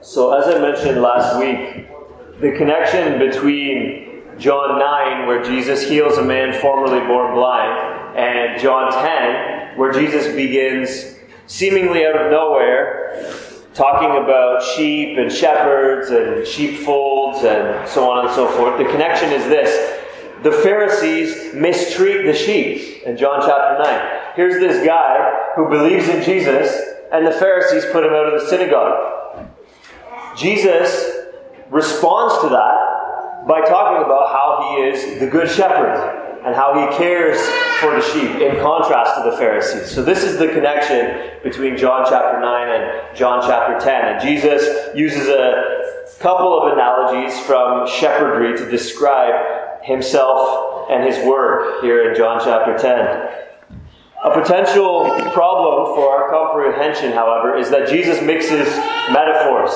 So, as I mentioned last week, the connection between John 9, where Jesus heals a man formerly born blind, and John 10, where Jesus begins seemingly out of nowhere talking about sheep and shepherds and sheepfolds and so on and so forth. The connection is this the Pharisees mistreat the sheep in John chapter 9. Here's this guy who believes in Jesus, and the Pharisees put him out of the synagogue. Jesus responds to that by talking about how he is the good shepherd and how he cares for the sheep in contrast to the Pharisees. So, this is the connection between John chapter 9 and John chapter 10. And Jesus uses a couple of analogies from shepherdry to describe himself and his work here in John chapter 10. A potential problem for our comprehension, however, is that Jesus mixes metaphors.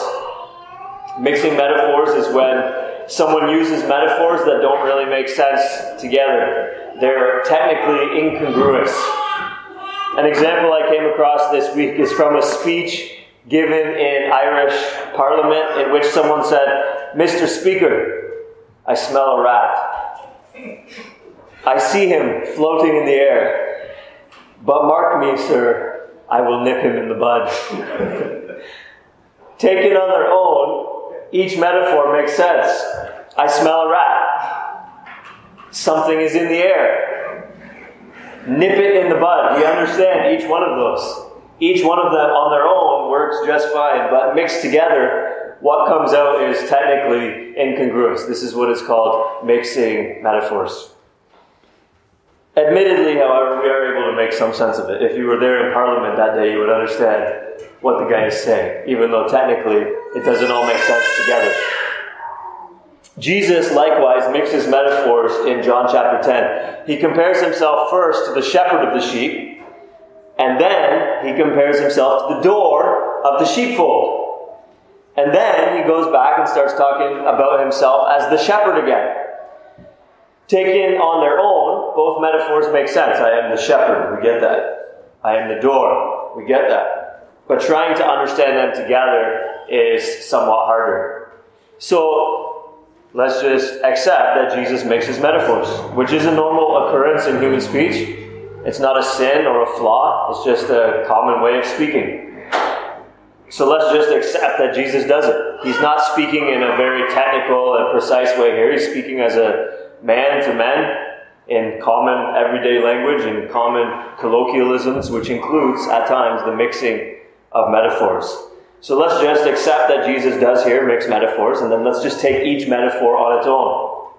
Mixing metaphors is when someone uses metaphors that don't really make sense together. They're technically incongruous. An example I came across this week is from a speech given in Irish Parliament in which someone said, Mr. Speaker, I smell a rat. I see him floating in the air. But mark me, sir, I will nip him in the bud. Taken on their own, each metaphor makes sense. I smell a rat. Something is in the air. Nip it in the bud. You understand each one of those. Each one of them on their own works just fine, but mixed together, what comes out is technically incongruous. This is what is called mixing metaphors. Admittedly, however, we are make some sense of it. If you were there in Parliament that day, you would understand what the guy is saying, even though technically it doesn't all make sense together. Jesus likewise mixes metaphors in John chapter 10. He compares himself first to the shepherd of the sheep, and then he compares himself to the door of the sheepfold. And then he goes back and starts talking about himself as the shepherd again. Taken on their own, both metaphors make sense. I am the shepherd, we get that. I am the door, we get that but trying to understand them together is somewhat harder. So let's just accept that Jesus mixes metaphors, which is a normal occurrence in human speech. It's not a sin or a flaw, it's just a common way of speaking. So let's just accept that Jesus does it. He's not speaking in a very technical and precise way here. He's speaking as a man to man in common everyday language and common colloquialisms, which includes at times the mixing of metaphors. So let's just accept that Jesus does here mix metaphors, and then let's just take each metaphor on its own.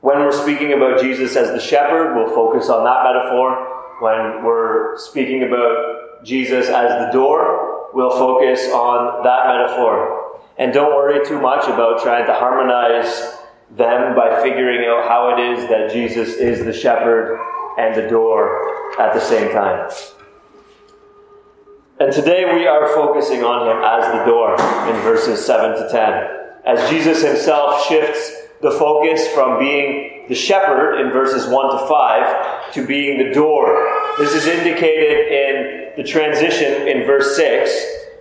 When we're speaking about Jesus as the shepherd, we'll focus on that metaphor. When we're speaking about Jesus as the door, we'll focus on that metaphor. And don't worry too much about trying to harmonize them by figuring out how it is that Jesus is the shepherd and the door at the same time. And today we are focusing on him as the door in verses 7 to 10. As Jesus himself shifts the focus from being the shepherd in verses 1 to 5 to being the door. This is indicated in the transition in verse 6,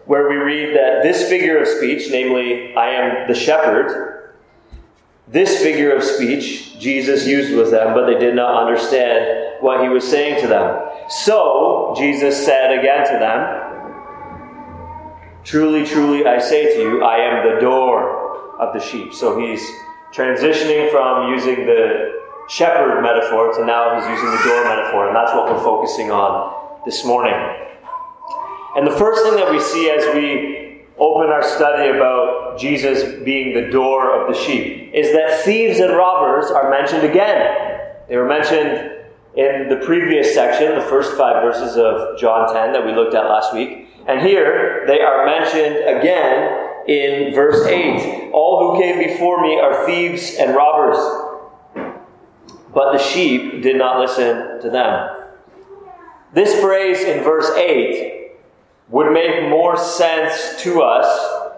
where we read that this figure of speech, namely, I am the shepherd, this figure of speech Jesus used with them, but they did not understand what he was saying to them. So Jesus said again to them, Truly, truly, I say to you, I am the door of the sheep. So he's transitioning from using the shepherd metaphor to now he's using the door metaphor, and that's what we're focusing on this morning. And the first thing that we see as we open our study about Jesus being the door of the sheep is that thieves and robbers are mentioned again. They were mentioned in the previous section, the first five verses of John 10 that we looked at last week. And here they are mentioned again in verse 8. All who came before me are thieves and robbers, but the sheep did not listen to them. This phrase in verse 8 would make more sense to us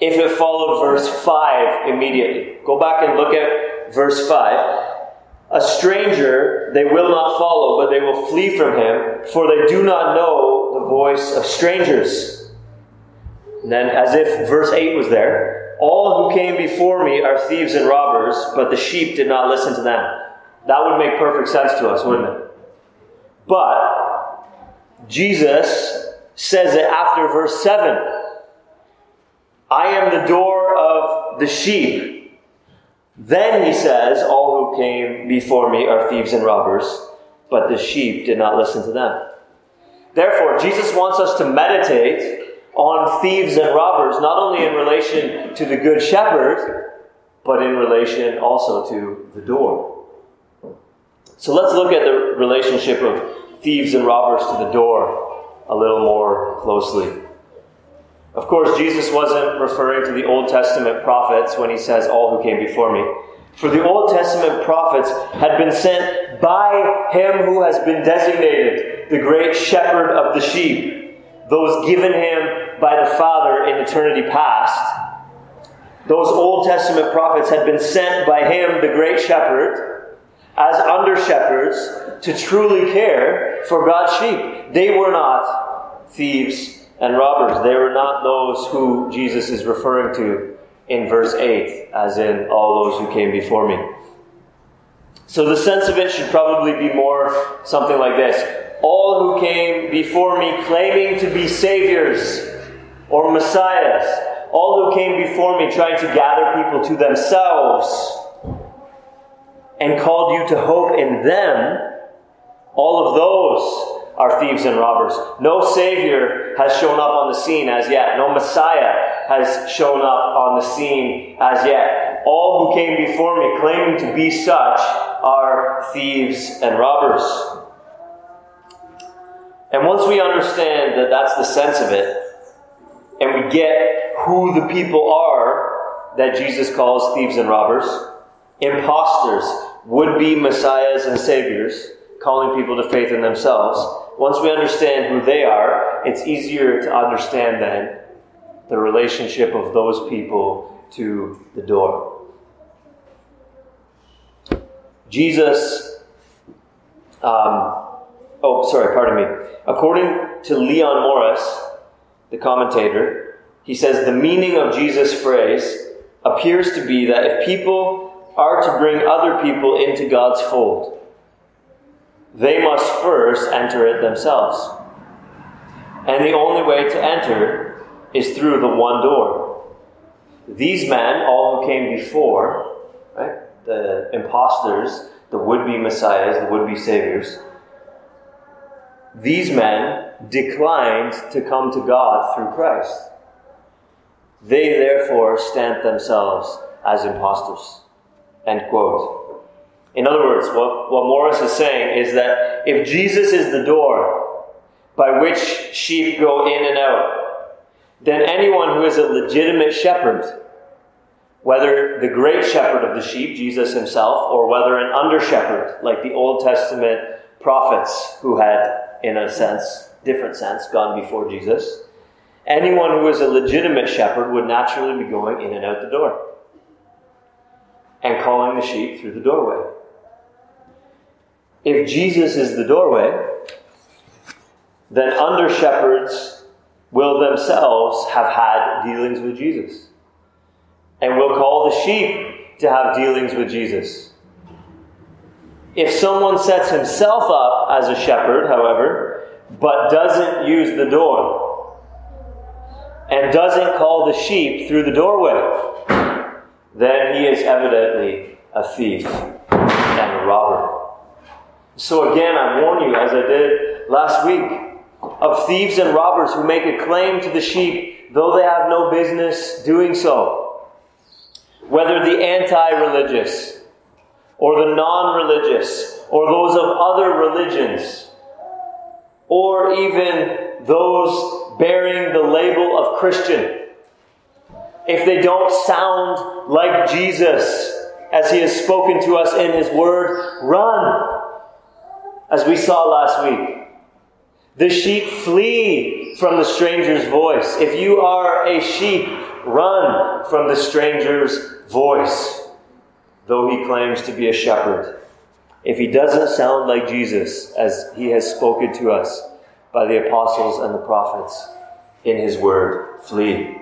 if it followed verse 5 immediately. Go back and look at verse 5. A stranger they will not follow, but they will flee from him, for they do not know the voice of strangers. And then, as if verse 8 was there, all who came before me are thieves and robbers, but the sheep did not listen to them. That would make perfect sense to us, wouldn't it? But Jesus says it after verse 7 I am the door of the sheep. Then he says, All who came before me are thieves and robbers, but the sheep did not listen to them. Therefore, Jesus wants us to meditate on thieves and robbers, not only in relation to the Good Shepherd, but in relation also to the door. So let's look at the relationship of thieves and robbers to the door a little more closely. Of course, Jesus wasn't referring to the Old Testament prophets when he says, All who came before me. For the Old Testament prophets had been sent by him who has been designated the great shepherd of the sheep, those given him by the Father in eternity past. Those Old Testament prophets had been sent by him, the great shepherd, as under shepherds to truly care for God's sheep. They were not thieves and robbers. They were not those who Jesus is referring to in verse 8, as in all those who came before me. So the sense of it should probably be more something like this All who came before me claiming to be saviors or messiahs, all who came before me trying to gather people to themselves and called you to hope in them, all of those are thieves and robbers. No Savior has shown up on the scene as yet. No Messiah has shown up on the scene as yet. All who came before me claiming to be such are thieves and robbers. And once we understand that that's the sense of it, and we get who the people are that Jesus calls thieves and robbers, imposters, would be messiahs and saviors, calling people to faith in themselves, once we understand who they are, it's easier to understand then the relationship of those people to the door. Jesus, um, oh, sorry, pardon me. According to Leon Morris, the commentator, he says the meaning of Jesus' phrase appears to be that if people are to bring other people into God's fold, they must first enter it themselves. And the only way to enter is through the one door. These men, all who came before, right, the impostors, the would be messiahs, the would be saviors, these men declined to come to God through Christ. They therefore stamped themselves as impostors. End quote. In other words, what, what Morris is saying is that if Jesus is the door by which sheep go in and out, then anyone who is a legitimate shepherd, whether the great shepherd of the sheep, Jesus himself, or whether an under shepherd, like the Old Testament prophets who had, in a sense, different sense, gone before Jesus, anyone who is a legitimate shepherd would naturally be going in and out the door and calling sheep through the doorway. If Jesus is the doorway, then under shepherds will themselves have had dealings with Jesus. And will call the sheep to have dealings with Jesus. If someone sets himself up as a shepherd, however, but doesn't use the door, and doesn't call the sheep through the doorway, then he is evidently a thief and a robber. So again, I warn you, as I did last week, of thieves and robbers who make a claim to the sheep, though they have no business doing so. Whether the anti religious, or the non religious, or those of other religions, or even those bearing the label of Christian. If they don't sound like Jesus as he has spoken to us in his word, run as we saw last week. The sheep flee from the stranger's voice. If you are a sheep, run from the stranger's voice, though he claims to be a shepherd. If he doesn't sound like Jesus, as he has spoken to us by the apostles and the prophets, in his word, flee.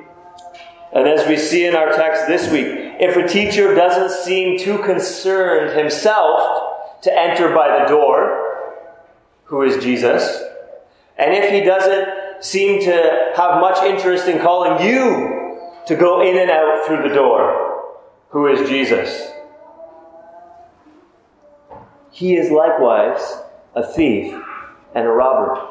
And as we see in our text this week, if a teacher doesn't seem too concerned himself to enter by the door, who is Jesus, and if he doesn't seem to have much interest in calling you to go in and out through the door, who is Jesus, he is likewise a thief and a robber.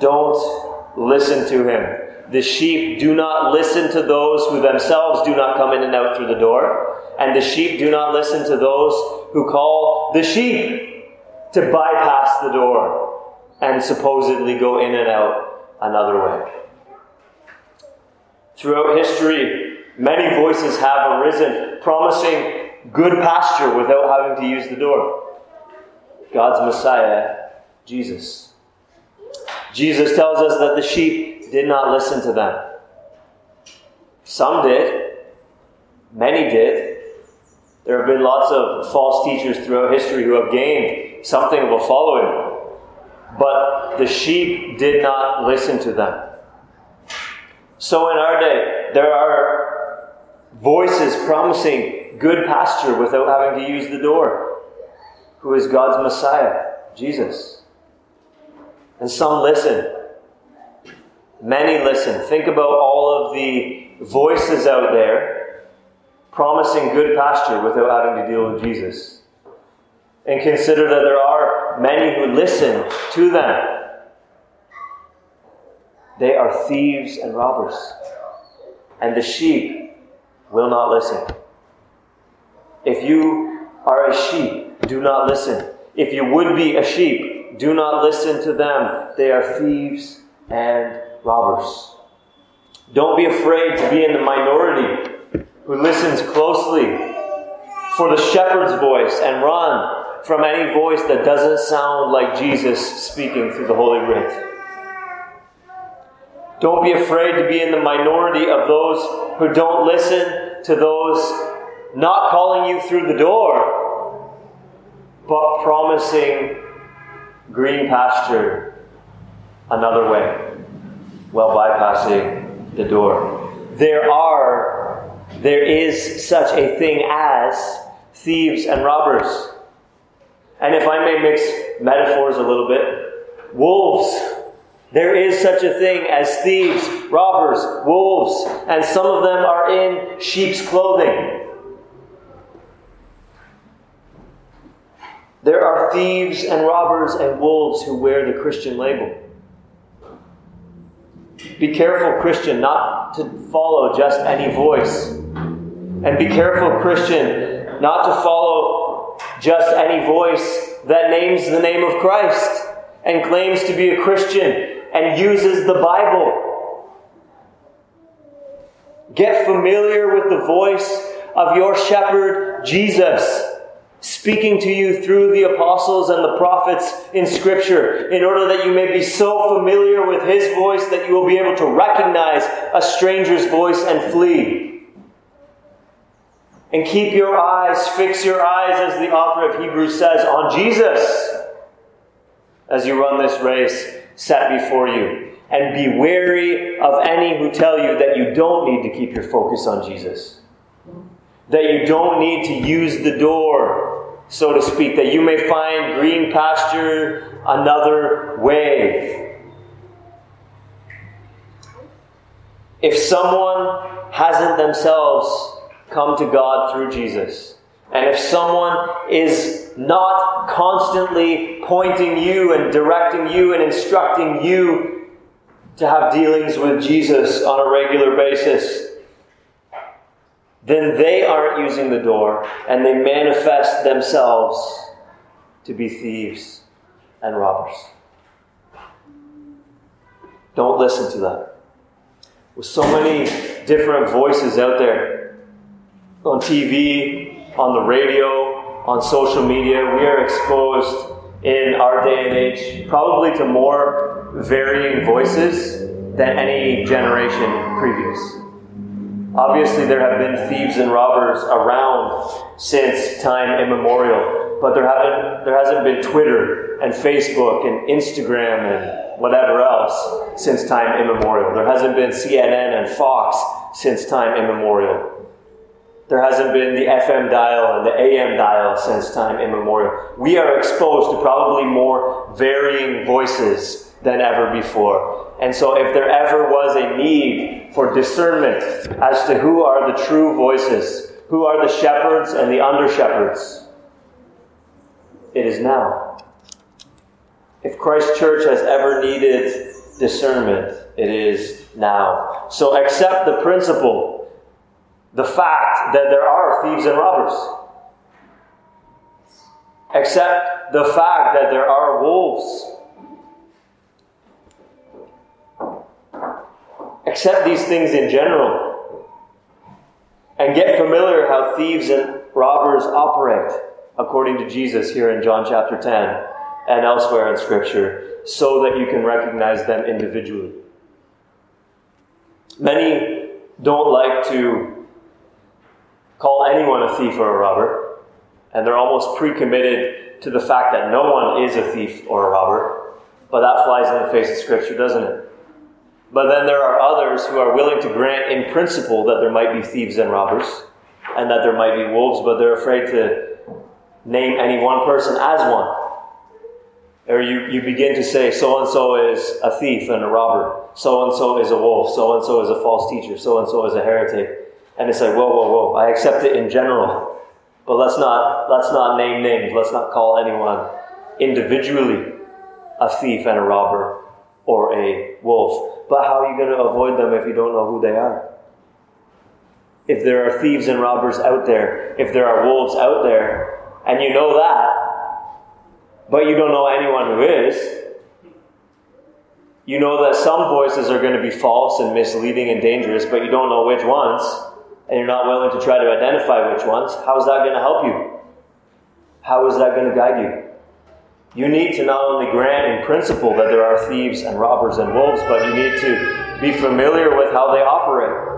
Don't listen to him. The sheep do not listen to those who themselves do not come in and out through the door, and the sheep do not listen to those who call the sheep to bypass the door and supposedly go in and out another way. Throughout history, many voices have arisen promising good pasture without having to use the door. God's Messiah, Jesus. Jesus tells us that the sheep did not listen to them. Some did, many did. There have been lots of false teachers throughout history who have gained something of a following, but the sheep did not listen to them. So in our day, there are voices promising good pasture without having to use the door. Who is God's Messiah? Jesus. And some listen. Many listen. Think about all of the voices out there promising good pasture without having to deal with Jesus. And consider that there are many who listen to them. They are thieves and robbers. And the sheep will not listen. If you are a sheep, do not listen. If you would be a sheep, do not listen to them. They are thieves and robbers. Don't be afraid to be in the minority who listens closely for the shepherd's voice and run from any voice that doesn't sound like Jesus speaking through the Holy Writ. Don't be afraid to be in the minority of those who don't listen to those not calling you through the door, but promising green pasture another way while bypassing the door. There are, there is such a thing as thieves and robbers. And if I may mix metaphors a little bit, wolves. There is such a thing as thieves, robbers, wolves, and some of them are in sheep's clothing. There are thieves and robbers and wolves who wear the Christian label. Be careful, Christian, not to follow just any voice. And be careful, Christian, not to follow just any voice that names the name of Christ and claims to be a Christian and uses the Bible. Get familiar with the voice of your shepherd, Jesus speaking to you through the apostles and the prophets in Scripture, in order that you may be so familiar with His voice that you will be able to recognize a stranger's voice and flee. And keep your eyes, fix your eyes, as the author of Hebrews says, on Jesus as you run this race set before you. And be wary of any who tell you that you don't need to keep your focus on Jesus. That you don't need to use the door so to speak, that you may find green pasture another way. If someone hasn't themselves come to God through Jesus, and if someone is not constantly pointing you and directing you and instructing you to have dealings with Jesus on a regular basis, then they aren't using the door and they manifest themselves to be thieves and robbers. Don't listen to them. With so many different voices out there on TV, on the radio, on social media, we are exposed in our day and age probably to more varying voices than any generation previous. Obviously, there have been thieves and robbers around since time immemorial, but there haven't there hasn't been Twitter and Facebook and Instagram and whatever else since time immemorial. There hasn't been CNN and Fox since time immemorial. There hasn't been the FM dial and the AM dial since time immemorial. We are exposed to probably more varying voices than ever before. And so, if there ever was a need for discernment as to who are the true voices, who are the shepherds and the under shepherds, it is now. If Christ Church has ever needed discernment, it is now. So, accept the principle the fact that there are thieves and robbers. Accept the fact that there are wolves. Accept these things in general. And get familiar how thieves and robbers operate, according to Jesus here in John chapter 10 and elsewhere in Scripture, so that you can recognize them individually. Many don't like to call anyone a thief or a robber, and they're almost pre committed to the fact that no one is a thief or a robber. But that flies in the face of Scripture, doesn't it? But then there are others who are willing to grant in principle that there might be thieves and robbers, and that there might be wolves, but they're afraid to name any one person as one. Or you, you begin to say, so and so is a thief and a robber, so and so is a wolf, so and so is a false teacher, so and so is a heretic. And it's like, whoa, whoa, whoa, I accept it in general. But let's not let's not name names. Let's not call anyone individually a thief and a robber or a wolf. But how are you going to avoid them if you don't know who they are? If there are thieves and robbers out there, if there are wolves out there, and you know that, but you don't know anyone who is, you know that some voices are going to be false and misleading and dangerous, but you don't know which ones and you're not willing to try to identify which ones, how is that going to help you? How is that going to guide you? You need to not only grant in principle that there are thieves and robbers and wolves, but you need to be familiar with how they operate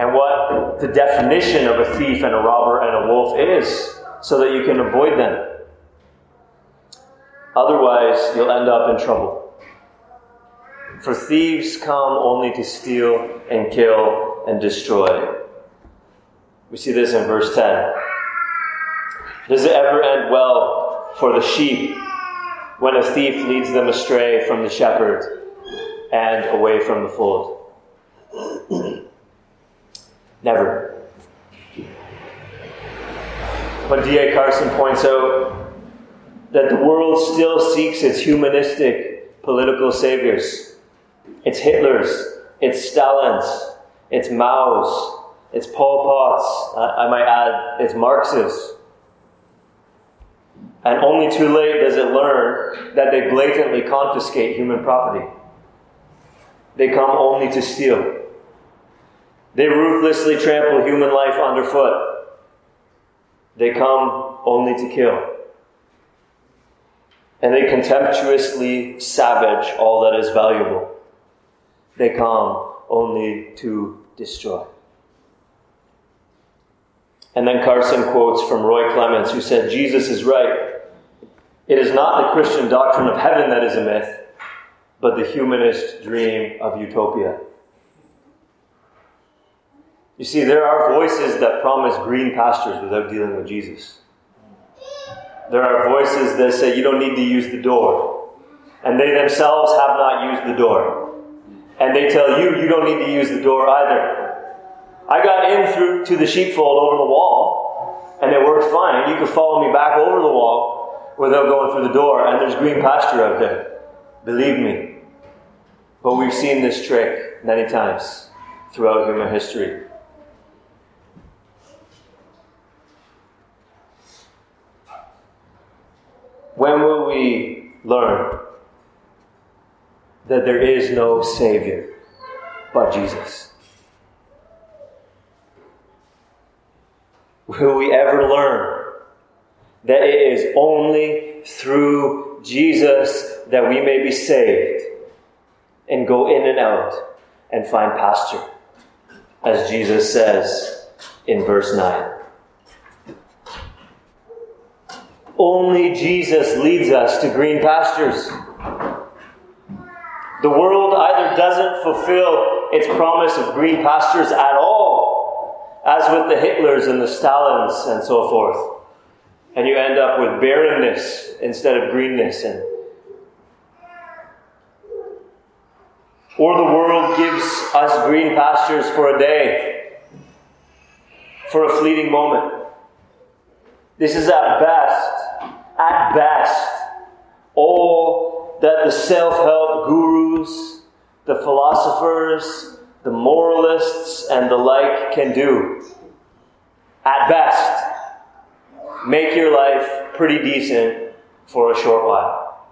and what the definition of a thief and a robber and a wolf is so that you can avoid them. Otherwise, you'll end up in trouble. For thieves come only to steal and kill and destroy. We see this in verse 10. Does it ever end well for the sheep when a thief leads them astray from the shepherd and away from the fold? Never. But D.A. Carson points out that the world still seeks its humanistic political saviors. It's Hitler's, it's Stalin's, it's Mao's, it's Pol Pot's. I might add, it's Marx's. And only too late does it learn that they blatantly confiscate human property. They come only to steal. They ruthlessly trample human life underfoot. They come only to kill. And they contemptuously savage all that is valuable. They come only to destroy. And then Carson quotes from Roy Clements, who said, Jesus is right. It is not the Christian doctrine of heaven that is a myth, but the humanist dream of utopia. You see, there are voices that promise green pastures without dealing with Jesus. There are voices that say you don't need to use the door. And they themselves have not used the door. And they tell you you don't need to use the door either. I got in through to the sheepfold over the wall, and it worked fine. You could follow me back over the wall without going through the door, and there's green pasture out there. Believe me. But we've seen this trick many times throughout human history. When will we learn that there is no Savior but Jesus? will we ever learn that it is only through Jesus that we may be saved and go in and out and find pasture, as Jesus says in verse 9. Only Jesus leads us to green pastures. The world either doesn't fulfill its promise of green pastures at all, as with the Hitlers and the Stalins and so forth, and you end up with barrenness instead of greenness and or the world gives us green pastures for a day, for a fleeting moment. This is at best, at best, all that the self help gurus, the philosophers, the moralists, and the like can do. At best, make your life pretty decent for a short while.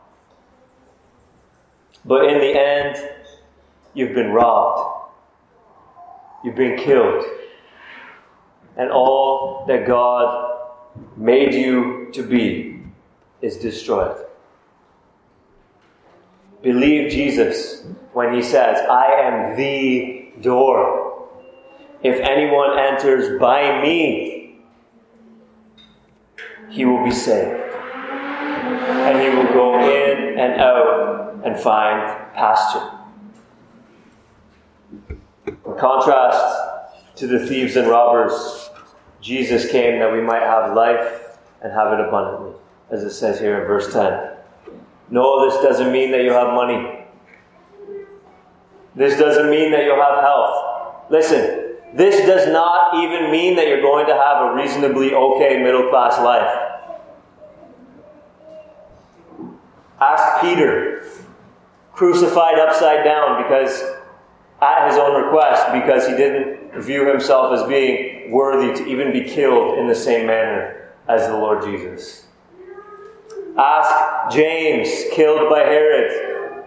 But in the end, you've been robbed, you've been killed, and all that God made you to be is destroyed. Believe Jesus when he says, I am the door. If anyone enters by me, he will be saved. And he will go in and out and find pasture. In contrast to the thieves and robbers, Jesus came that we might have life and have it abundantly, as it says here in verse 10. No, this doesn't mean that you have money. This doesn't mean that you'll have health. Listen, this does not even mean that you're going to have a reasonably okay middle class life. Ask Peter, crucified upside down because at his own request, because he didn't view himself as being worthy to even be killed in the same manner as the Lord Jesus. Ask James, killed by Herod.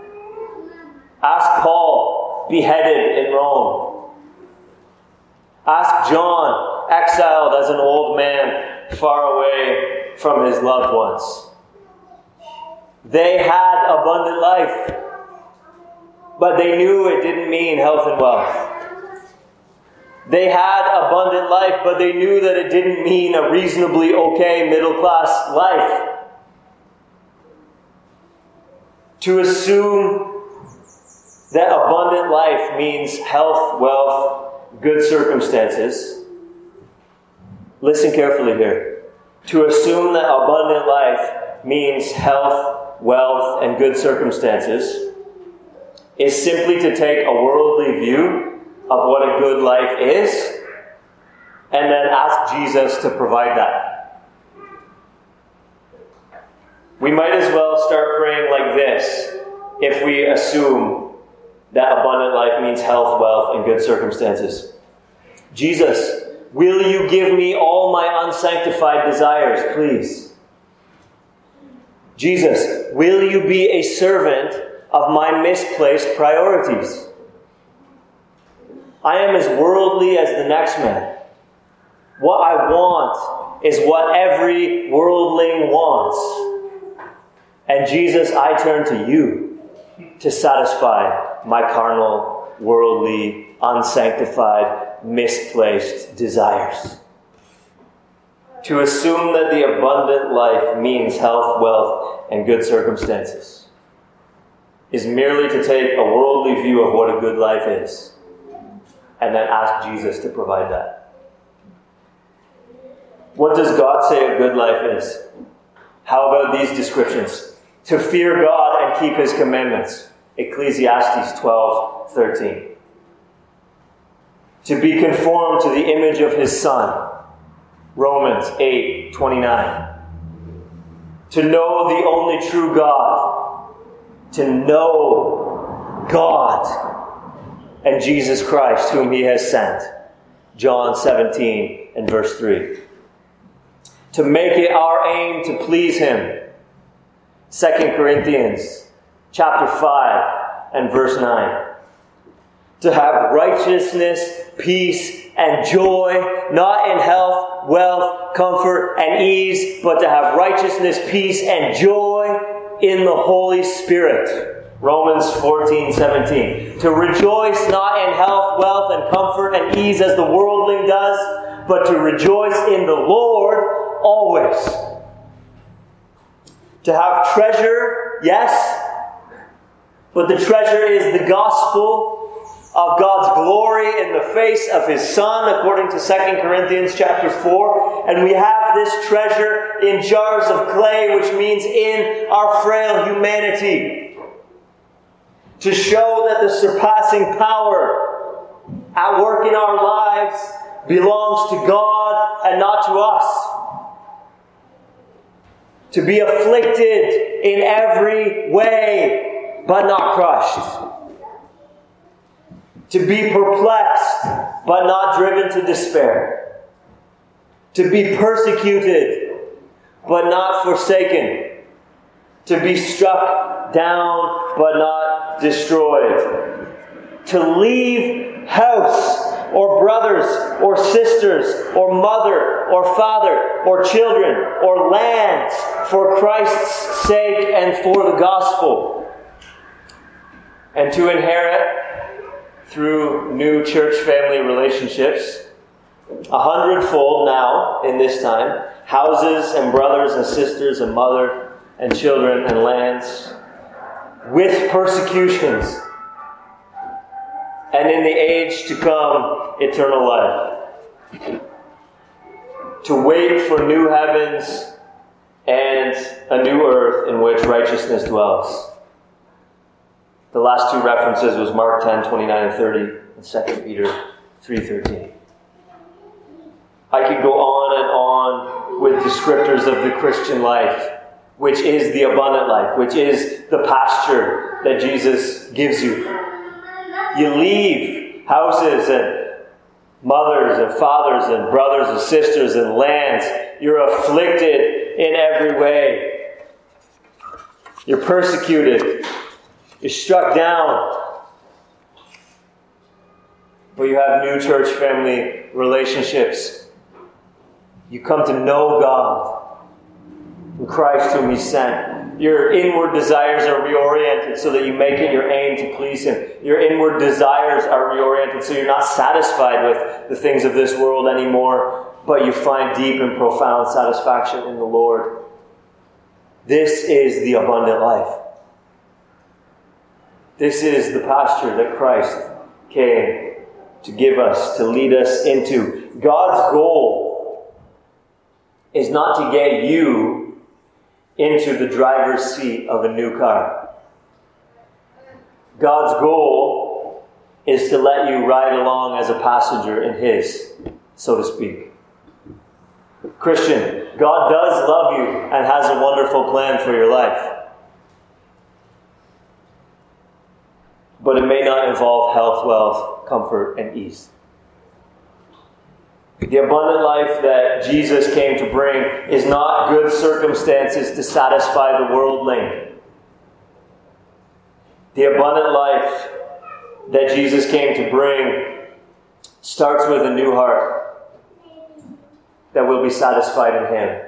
Ask Paul, beheaded in Rome. Ask John, exiled as an old man far away from his loved ones. They had abundant life, but they knew it didn't mean health and wealth. They had abundant life, but they knew that it didn't mean a reasonably okay middle class life. To assume that abundant life means health, wealth, good circumstances. Listen carefully here. To assume that abundant life means health, wealth, and good circumstances is simply to take a worldly view of what a good life is, and then ask Jesus to provide that. We might as well start praying like this if we assume that abundant life means health, wealth, and good circumstances. Jesus, will you give me all my unsanctified desires, please? Jesus, will you be a servant of my misplaced priorities? I am as worldly as the next man. What I want is what every worldling wants. And Jesus, I turn to you to satisfy my carnal, worldly, unsanctified, misplaced desires. To assume that the abundant life means health, wealth, and good circumstances is merely to take a worldly view of what a good life is and then ask Jesus to provide that. What does God say a good life is? How about these descriptions? To fear God and keep his commandments. Ecclesiastes 12 13. To be conformed to the image of his Son. Romans 8 29. To know the only true God. To know God and Jesus Christ, whom he has sent. John 17 and verse 3. To make it our aim to please him. 2 Corinthians chapter 5 and verse 9. To have righteousness, peace, and joy, not in health, wealth, comfort, and ease, but to have righteousness, peace, and joy in the Holy Spirit. Romans 14, 17. To rejoice not in health, wealth, and comfort and ease as the worldling does, but to rejoice in the Lord always. To have treasure, yes, But the treasure is the gospel of God's glory in the face of his son according to 2 Corinthians chapter 4 and we have this treasure in jars of clay which means in our frail humanity to show that the surpassing power at work in our lives belongs to God and not to us. To be afflicted in every way but not crushed. To be perplexed but not driven to despair, to be persecuted but not forsaken, to be struck down but not destroyed, to leave house or brothers or sisters or mother or father or children or lands for Christ's sake and for the gospel, and to inherit through new church family relationships, a hundredfold now in this time, houses and brothers and sisters and mother and children and lands, with persecutions, and in the age to come, eternal life. To wait for new heavens and a new earth in which righteousness dwells. The last two references was Mark 10, 29 and 30, and 2 Peter 3, 13. I could go on and on with descriptors of the Christian life, which is the abundant life, which is the pasture that Jesus gives you. You leave houses and mothers and fathers and brothers and sisters and lands. You're afflicted in every way. You're persecuted is struck down. But you have new church family relationships. You come to know God in Christ whom He sent. Your inward desires are reoriented so that you make it your aim to please Him. Your inward desires are reoriented so you're not satisfied with the things of this world anymore, but you find deep and profound satisfaction in the Lord. This is the abundant life. This is the pasture that Christ came to give us, to lead us into. God's goal is not to get you into the driver's seat of a new car. God's goal is to let you ride along as a passenger in His, so to speak. Christian, God does love you and has a wonderful plan for your life. But it may not involve health, wealth, comfort, and ease. The abundant life that Jesus came to bring is not good circumstances to satisfy the worldling. The abundant life that Jesus came to bring starts with a new heart that will be satisfied in Him,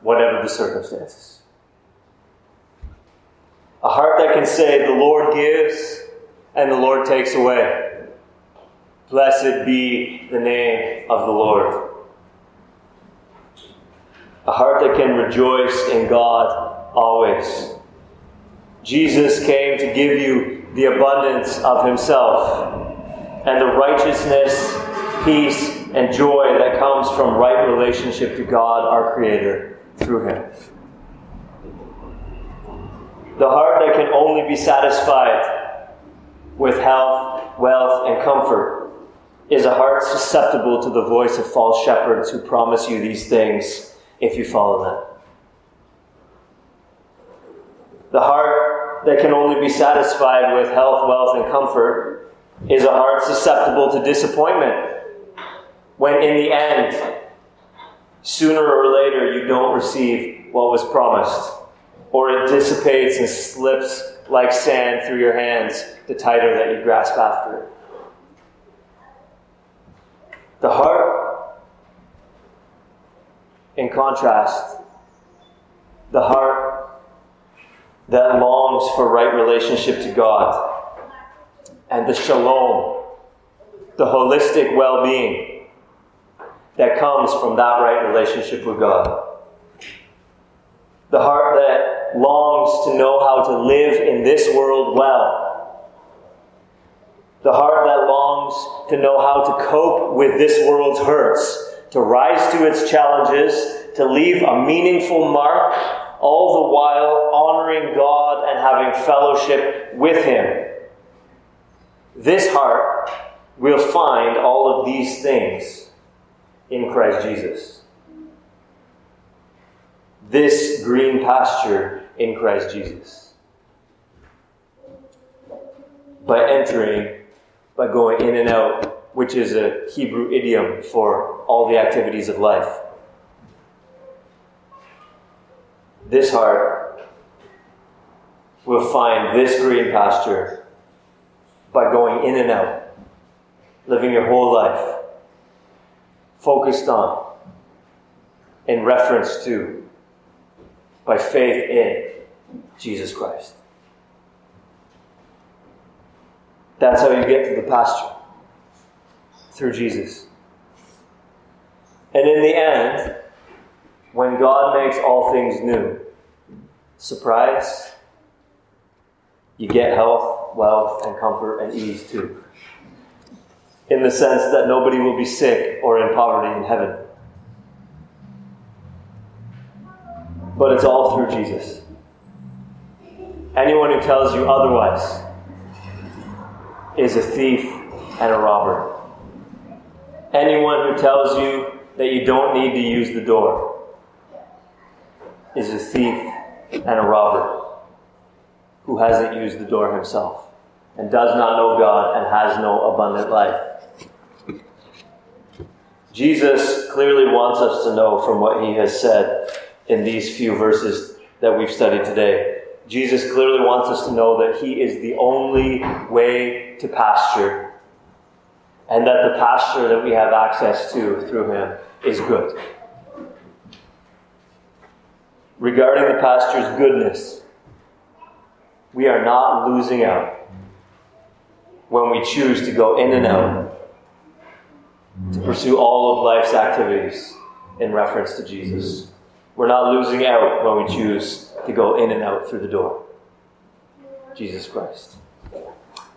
whatever the circumstances. A heart that can say, The Lord gives and the Lord takes away. Blessed be the name of the Lord. A heart that can rejoice in God always. Jesus came to give you the abundance of Himself and the righteousness, peace, and joy that comes from right relationship to God, our Creator, through Him. The heart that can only be satisfied with health, wealth, and comfort is a heart susceptible to the voice of false shepherds who promise you these things if you follow them. The heart that can only be satisfied with health, wealth, and comfort is a heart susceptible to disappointment when, in the end, sooner or later, you don't receive what was promised or it dissipates and slips like sand through your hands the tighter that you grasp after it. The heart, in contrast, the heart that longs for right relationship to God and the shalom, the holistic well being that comes from that right relationship with God. The heart that longs to know how to live in this world well. The heart that longs to know how to cope with this world's hurts, to rise to its challenges, to leave a meaningful mark, all the while honoring God and having fellowship with Him. This heart will find all of these things in Christ Jesus. This green pasture in Christ Jesus. By entering, by going in and out, which is a Hebrew idiom for all the activities of life. This heart will find this green pasture by going in and out, living your whole life focused on, in reference to, by faith in Jesus Christ. That's how you get to the pasture through Jesus. And in the end, when God makes all things new, surprise, you get health, wealth, and comfort and ease too. In the sense that nobody will be sick or in poverty in heaven. But it's all through Jesus. Anyone who tells you otherwise is a thief and a robber. Anyone who tells you that you don't need to use the door is a thief and a robber who hasn't used the door himself and does not know God and has no abundant life. Jesus clearly wants us to know from what he has said in these few verses that we've studied today. Jesus clearly wants us to know that he is the only way to pasture and that the pasture that we have access to through him is good regarding the pasture's goodness, we are not losing out when we choose to go in and out to pursue all of life's activities in reference to Jesus. We're not losing out when we choose to go in and out through the door. Jesus Christ.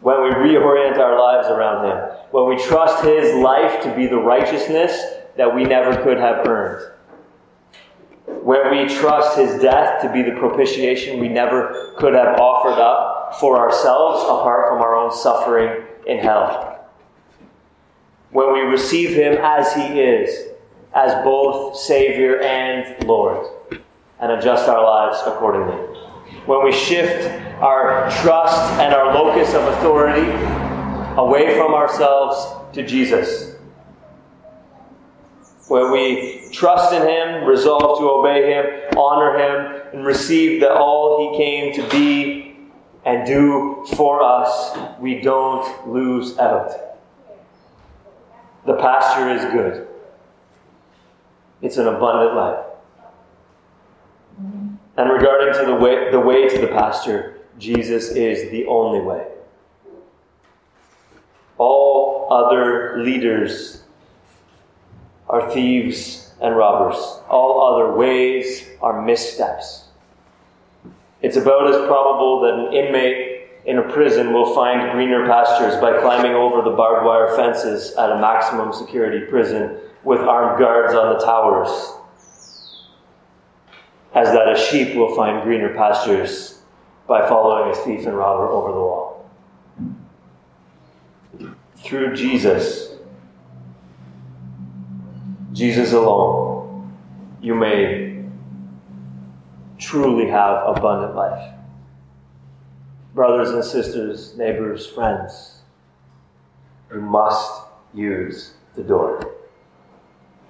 When we reorient our lives around Him, when we trust His life to be the righteousness that we never could have earned where we trust his death to be the propitiation we never could have offered up for ourselves apart from our own suffering in hell. When we receive him as he is, as both Savior and Lord, and adjust our lives accordingly. When we shift our trust and our locus of authority away from ourselves to Jesus where we trust in Him, resolve to obey Him, honor Him, and receive that all He came to be and do for us, we don't lose out. The pasture is good, it's an abundant life. And regarding to the way, the way to the pasture, Jesus is the only way. All other leaders are thieves and robbers. All other ways are missteps. It's about as probable that an inmate in a prison will find greener pastures by climbing over the barbed wire fences at a maximum security prison with armed guards on the towers, as that a sheep will find greener pastures by following a thief and robber over the wall. Through Jesus, Jesus alone, you may truly have abundant life. Brothers and sisters, neighbors, friends, you must use the door.